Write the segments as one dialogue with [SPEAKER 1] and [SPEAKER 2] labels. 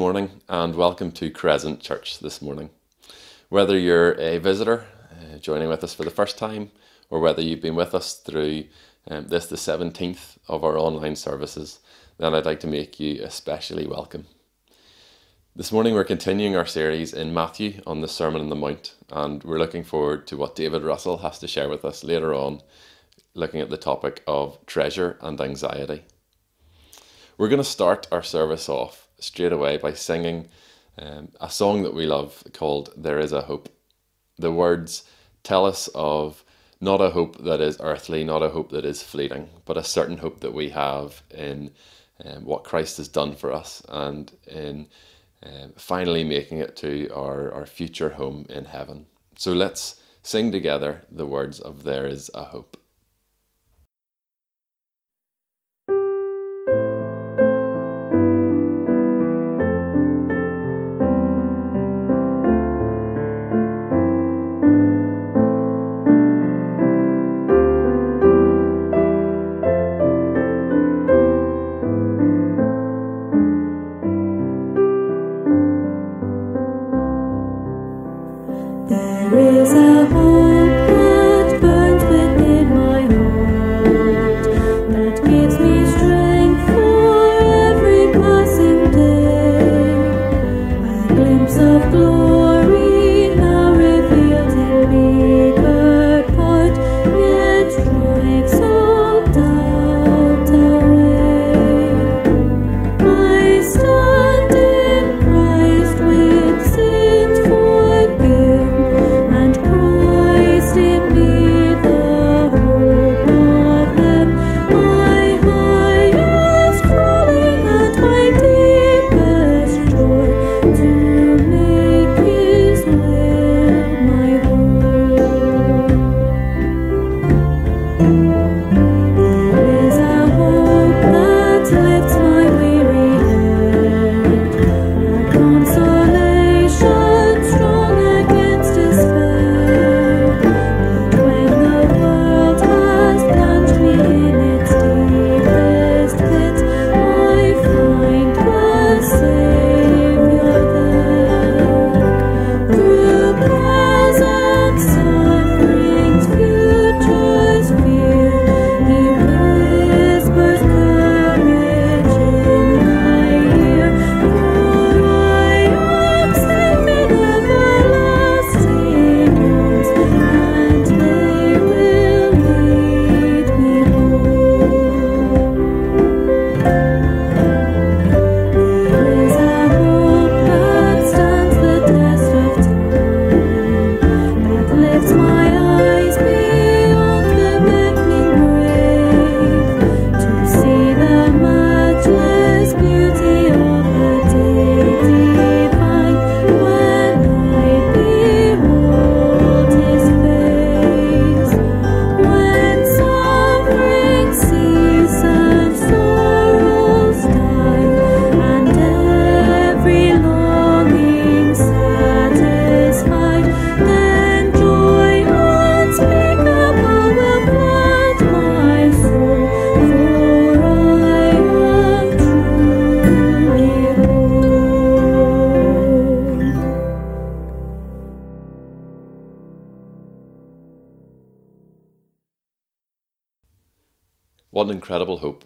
[SPEAKER 1] Morning and welcome to Crescent Church this morning. Whether you're a visitor uh, joining with us for the first time or whether you've been with us through um, this, the 17th of our online services, then I'd like to make you especially welcome. This morning we're continuing our series in Matthew on the Sermon on the Mount, and we're looking forward to what David Russell has to share with us later on, looking at the topic of treasure and anxiety. We're going to start our service off straight away by singing um, a song that we love called There Is a Hope. The words tell us of not a hope that is earthly, not a hope that is fleeting, but a certain hope that we have in um, what Christ has done for us and in um, finally making it to our, our future home in heaven. So let's sing together the words of There Is a Hope.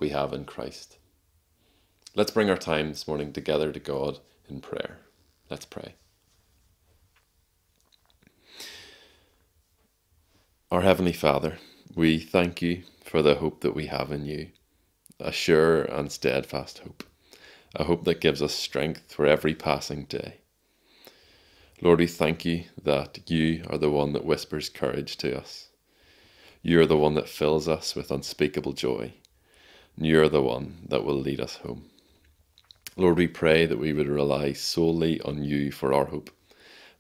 [SPEAKER 1] We have in Christ. Let's bring our time this morning together to God in prayer. Let's pray. Our Heavenly Father, we thank you for the hope that we have in you, a sure and steadfast hope, a hope that gives us strength for every passing day. Lord, we thank you that you are the one that whispers courage to us. You're the one that fills us with unspeakable joy. You're the one that will lead us home. Lord, we pray that we would rely solely on you for our hope,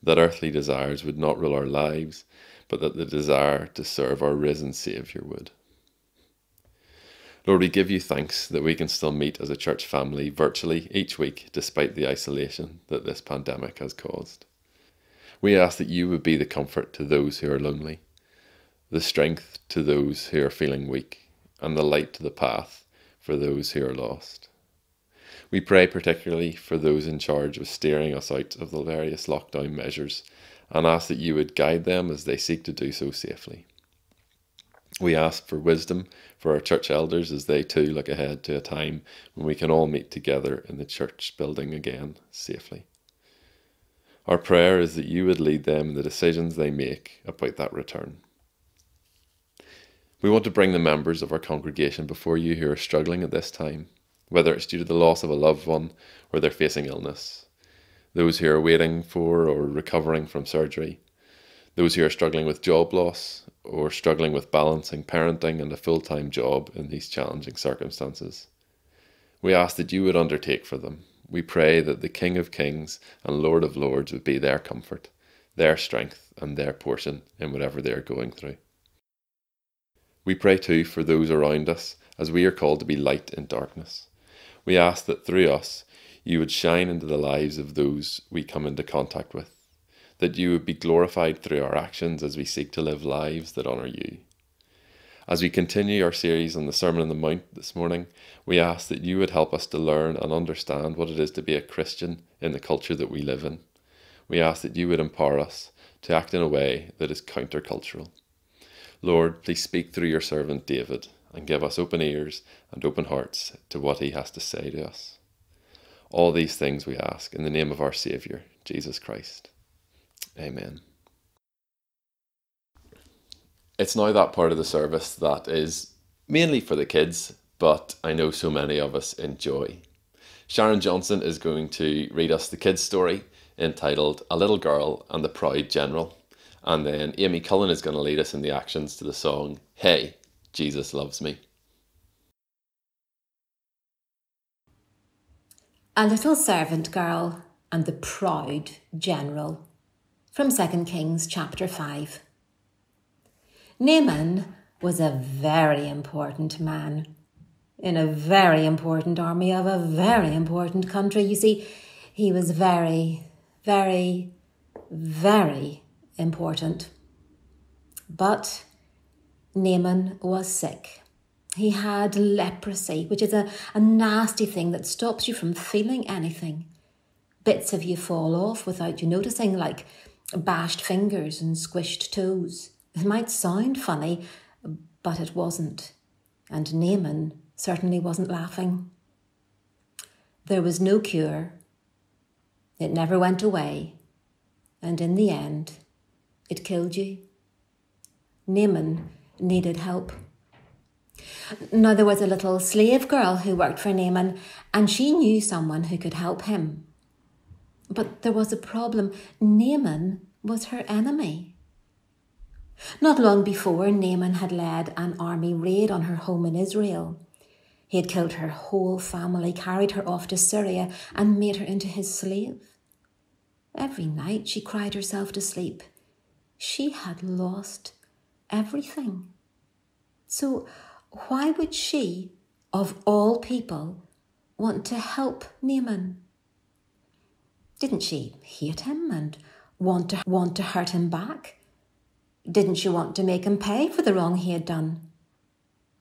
[SPEAKER 1] that earthly desires would not rule our lives, but that the desire to serve our risen Saviour would. Lord, we give you thanks that we can still meet as a church family virtually each week despite the isolation that this pandemic has caused. We ask that you would be the comfort to those who are lonely, the strength to those who are feeling weak, and the light to the path for those who are lost.
[SPEAKER 2] We pray particularly for those in charge of steering us out of the various lockdown measures and ask that you would guide them as they seek to do so safely. We ask for wisdom for our church elders as they too look ahead to a time when we can all meet together in the church building again safely. Our prayer is that you would lead them in the decisions they make about that return. We want to bring the members of our congregation before you who are struggling at this time, whether it's due to the loss of a loved one or they're facing illness, those who are waiting for or recovering from surgery, those who are struggling with job loss or struggling with balancing parenting and a full time job in these challenging circumstances. We ask that you would undertake for them. We pray that the King of Kings and Lord of Lords would be their comfort, their strength, and their portion in whatever they are going through. We pray too for those around us as we are called to be light in darkness. We ask that through us you would shine into the lives of those we come into contact with, that you would be glorified through our actions as we seek to live lives that honour you. As we continue our series on the Sermon on the Mount this morning, we ask that you would help us to learn and understand what it is to be a Christian in the culture that we live in. We ask that you would empower us to act in a way that is countercultural. Lord, please speak through your servant David and give us open ears and open hearts to what he has to say to us. All these things we ask in the name of our Saviour, Jesus Christ. Amen. It's now that part of the service that is mainly for the kids, but I know so many of us enjoy. Sharon Johnson is going to read us the kids' story entitled A Little Girl and the Proud General. And then Amy Cullen is going to lead us in the actions to the song Hey, Jesus Loves Me.
[SPEAKER 3] A little servant girl and the proud general. From 2 Kings chapter 5. Naaman was a very important man in a very important army of a very important country. You see, he was very, very, very important. But Naaman was sick. He had leprosy, which is a, a nasty thing that stops you from feeling anything. Bits of you fall off without you noticing, like bashed fingers and squished toes. It might sound funny, but it wasn't. And Naaman certainly wasn't laughing. There was no cure. It never went away. And in the end, it killed you. Naaman needed help. Now, there was a little slave girl who worked for Naaman, and she knew someone who could help him. But there was a problem. Naaman was her enemy. Not long before, Naaman had led an army raid on her home in Israel. He had killed her whole family, carried her off to Syria, and made her into his slave. Every night she cried herself to sleep. She had lost everything. So, why would she, of all people, want to help Naaman? Didn't she hate him and want to want to hurt him back? Didn't she want to make him pay for the wrong he had done?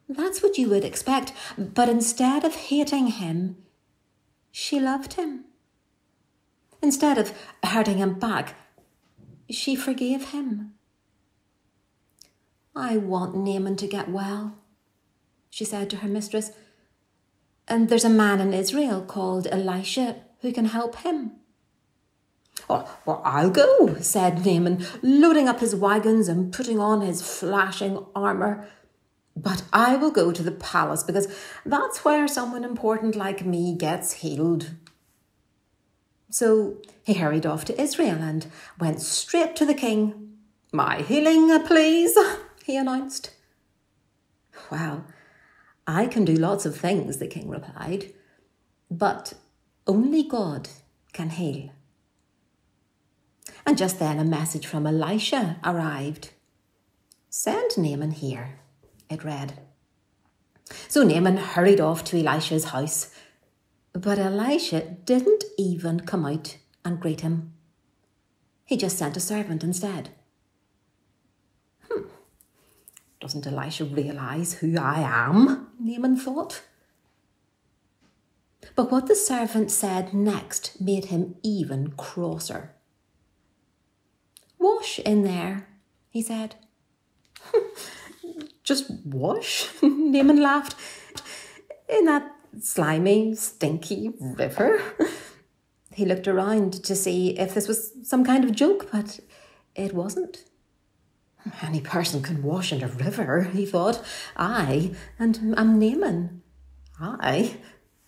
[SPEAKER 3] That's what you would expect, but instead of hating him, she loved him. Instead of hurting him back, she forgave him. I want Naaman to get well, she said to her mistress. And there's a man in Israel called Elisha who can help him. Oh, well, I'll go, said Naaman, loading up his wagons and putting on his flashing armour. But I will go to the palace because that's where someone important like me gets healed. So he hurried off to Israel and went straight to the king. My healing, please, he announced. Well, I can do lots of things, the king replied, but only God can heal. And just then a message from Elisha arrived. Send Naaman here, it read. So Naaman hurried off to Elisha's house, but Elisha didn't even come out and greet him. He just sent a servant instead. Hmm. Doesn't Elisha realise who I am? Naaman thought. But what the servant said next made him even crosser. Wash in there, he said. Just wash? Naaman laughed. In that slimy, stinky river? He looked around to see if this was some kind of joke, but it wasn't. Any person can wash in a river, he thought. I, and I'm Naaman. I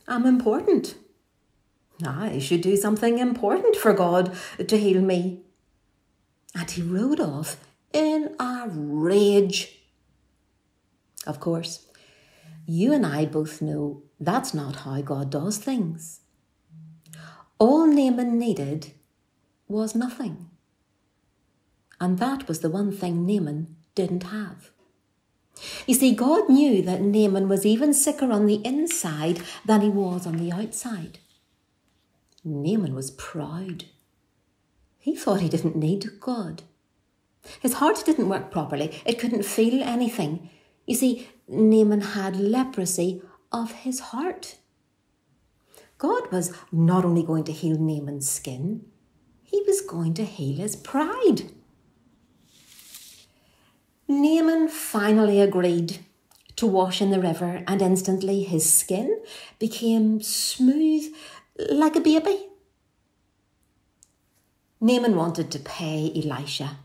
[SPEAKER 3] am important. I should do something important for God to heal me. And he rode off in a rage. Of course, you and I both know that's not how God does things. All Naaman needed was nothing. And that was the one thing Naaman didn't have. You see, God knew that Naaman was even sicker on the inside than he was on the outside. Naaman was proud. He thought he didn't need God. His heart didn't work properly, it couldn't feel anything. You see, Naaman had leprosy of his heart. God was not only going to heal Naaman's skin, he was going to heal his pride. Naaman finally agreed to wash in the river, and instantly his skin became smooth like a baby. Naaman wanted to pay Elisha.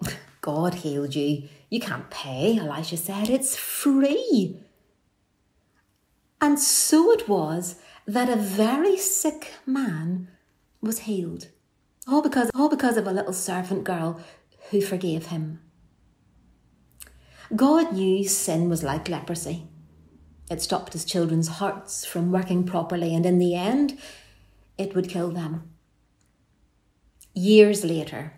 [SPEAKER 3] God healed you. You can't pay, Elisha said. It's free. And so it was that a very sick man was healed. All because, all because of a little servant girl who forgave him. God knew sin was like leprosy. It stopped his children's hearts from working properly, and in the end, it would kill them. Years later,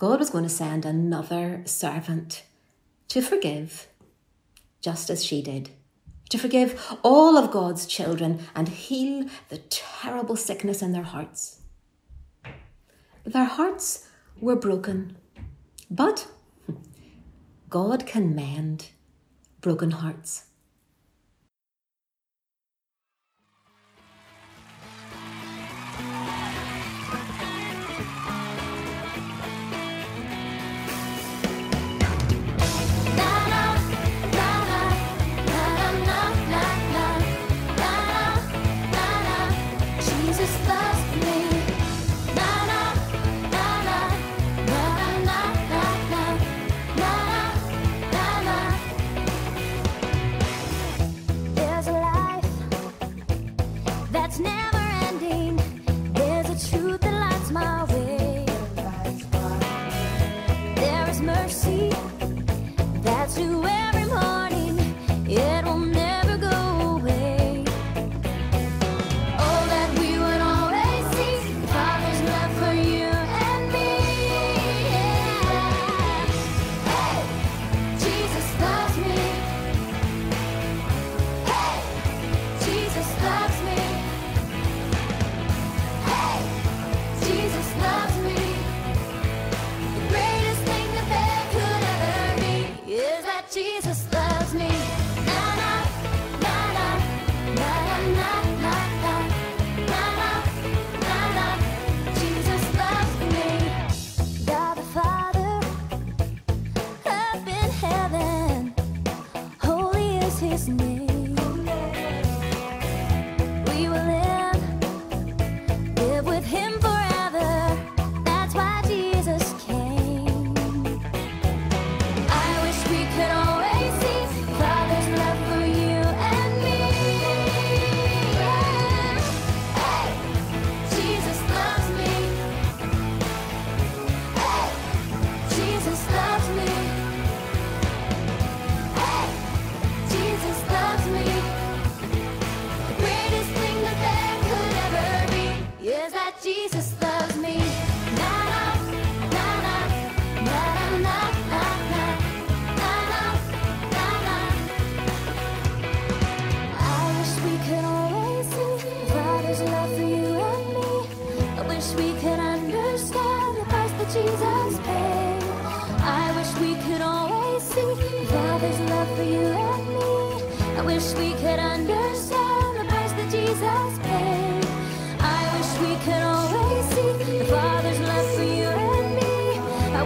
[SPEAKER 3] God was going to send another servant to forgive, just as she did to forgive all of God's children and heal the terrible sickness in their hearts. Their hearts were broken, but God can mend broken hearts.
[SPEAKER 4] Wish we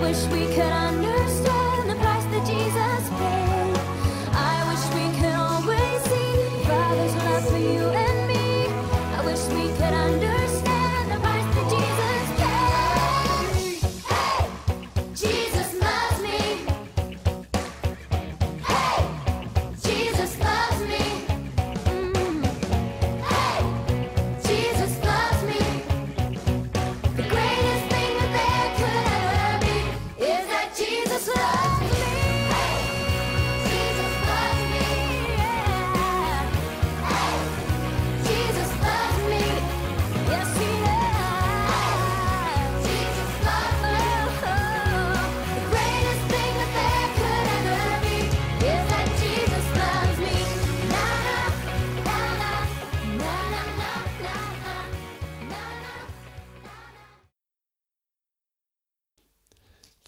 [SPEAKER 4] wish we could understand.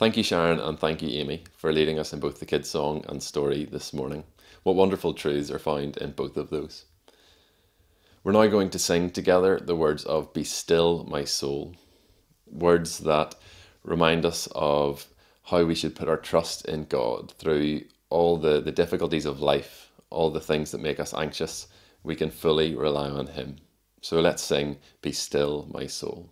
[SPEAKER 4] Thank you, Sharon, and thank you, Amy, for leading us in both the kids' song and story this morning. What wonderful truths are found in both of those. We're now going to sing together the words of Be Still, My Soul, words that remind us of how we should put our trust in God through all the, the difficulties of life, all the things that make us anxious. We can fully rely on Him. So let's sing, Be Still, My Soul.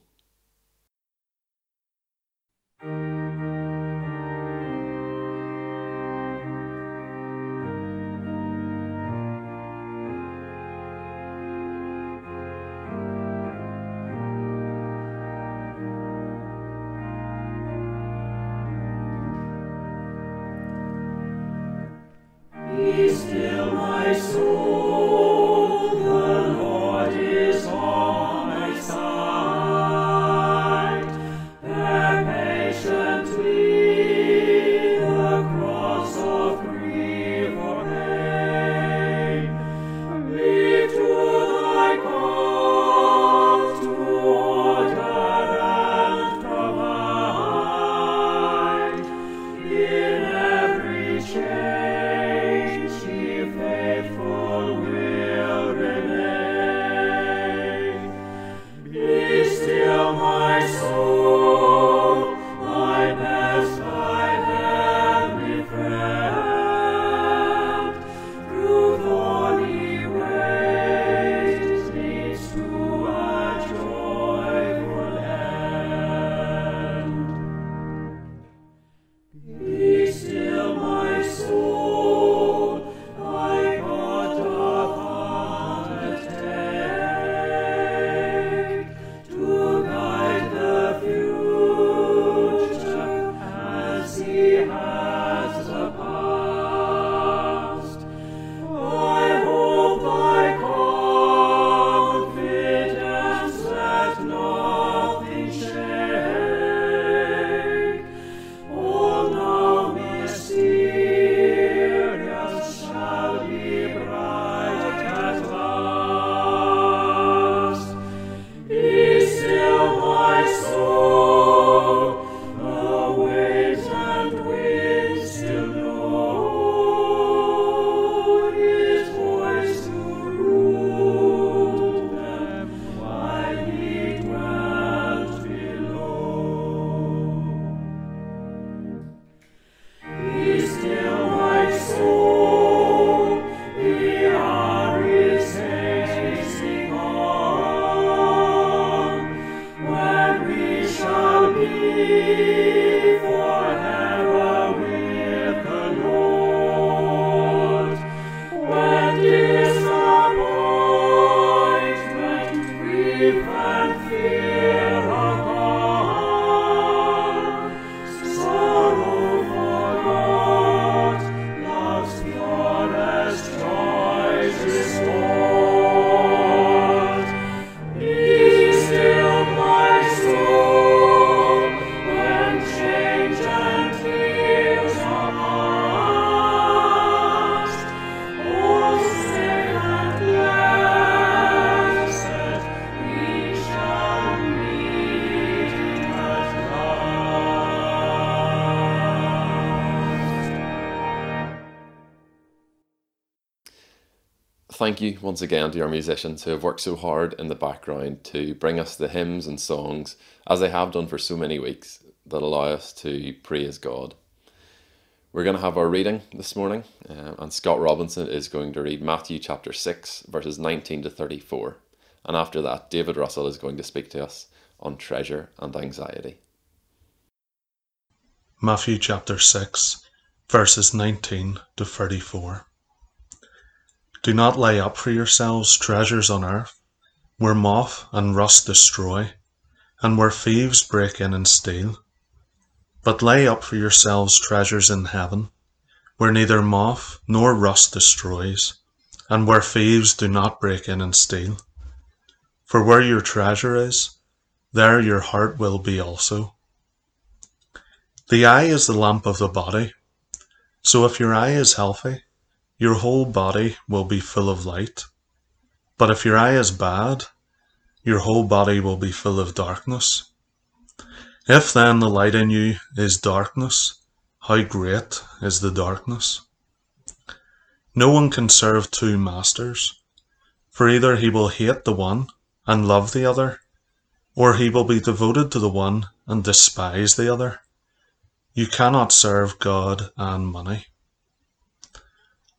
[SPEAKER 2] Thank you once again to our musicians who have worked so hard in the background to bring us the hymns and songs, as they have done for so many weeks, that allow us to praise God. We're going to have our reading this morning, uh, and Scott Robinson is going to read Matthew chapter 6, verses 19 to 34. And after that, David Russell is going to speak to us on treasure and anxiety.
[SPEAKER 5] Matthew chapter 6, verses 19 to 34. Do not lay up for yourselves treasures on earth, where moth and rust destroy, and where thieves break in and steal. But lay up for yourselves treasures in heaven, where neither moth nor rust destroys, and where thieves do not break in and steal. For where your treasure is, there your heart will be also. The eye is the lamp of the body. So if your eye is healthy, your whole body will be full of light. But if your eye is bad, your whole body will be full of darkness. If then the light in you is darkness, how great is the darkness? No one can serve two masters, for either he will hate the one and love the other, or he will be devoted to the one and despise the other. You cannot serve God and money.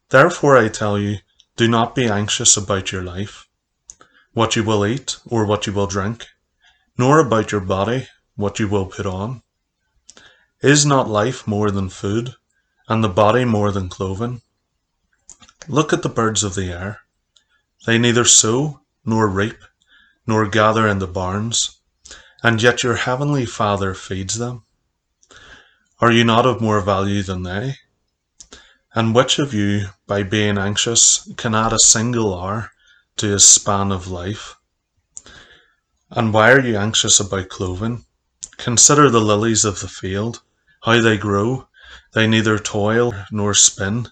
[SPEAKER 5] Therefore I tell you, do not be anxious about your life, what you will eat or what you will drink, nor about your body, what you will put on. Is not life more than food, and the body more than clothing? Look at the birds of the air. They neither sow, nor reap, nor gather in the barns, and yet your heavenly Father feeds them. Are you not of more value than they? And which of you, by being anxious, can add a single hour to his span of life? And why are you anxious about clothing? Consider the lilies of the field, how they grow. They neither toil nor spin.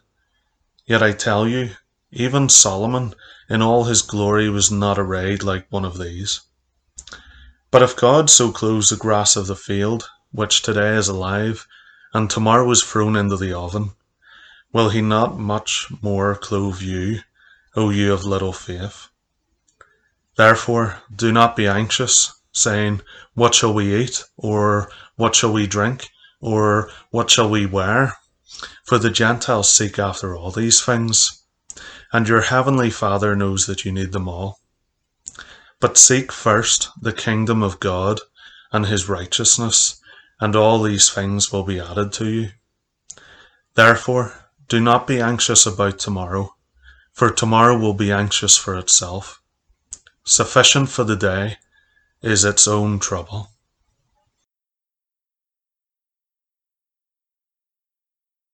[SPEAKER 5] Yet I tell you, even Solomon in all his glory was not arrayed like one of these. But if God so clothes the grass of the field, which today is alive, and tomorrow is thrown into the oven, Will he not much more clothe you, O you of little faith? Therefore do not be anxious, saying, What shall we eat? or What shall we drink? or What shall we wear? For the Gentiles seek after all these things, and your heavenly Father knows that you need them all. But seek first the kingdom of God and his righteousness, and all these things will be added to you. Therefore, do not be anxious about tomorrow, for tomorrow will be anxious for itself. Sufficient for the day is its own trouble.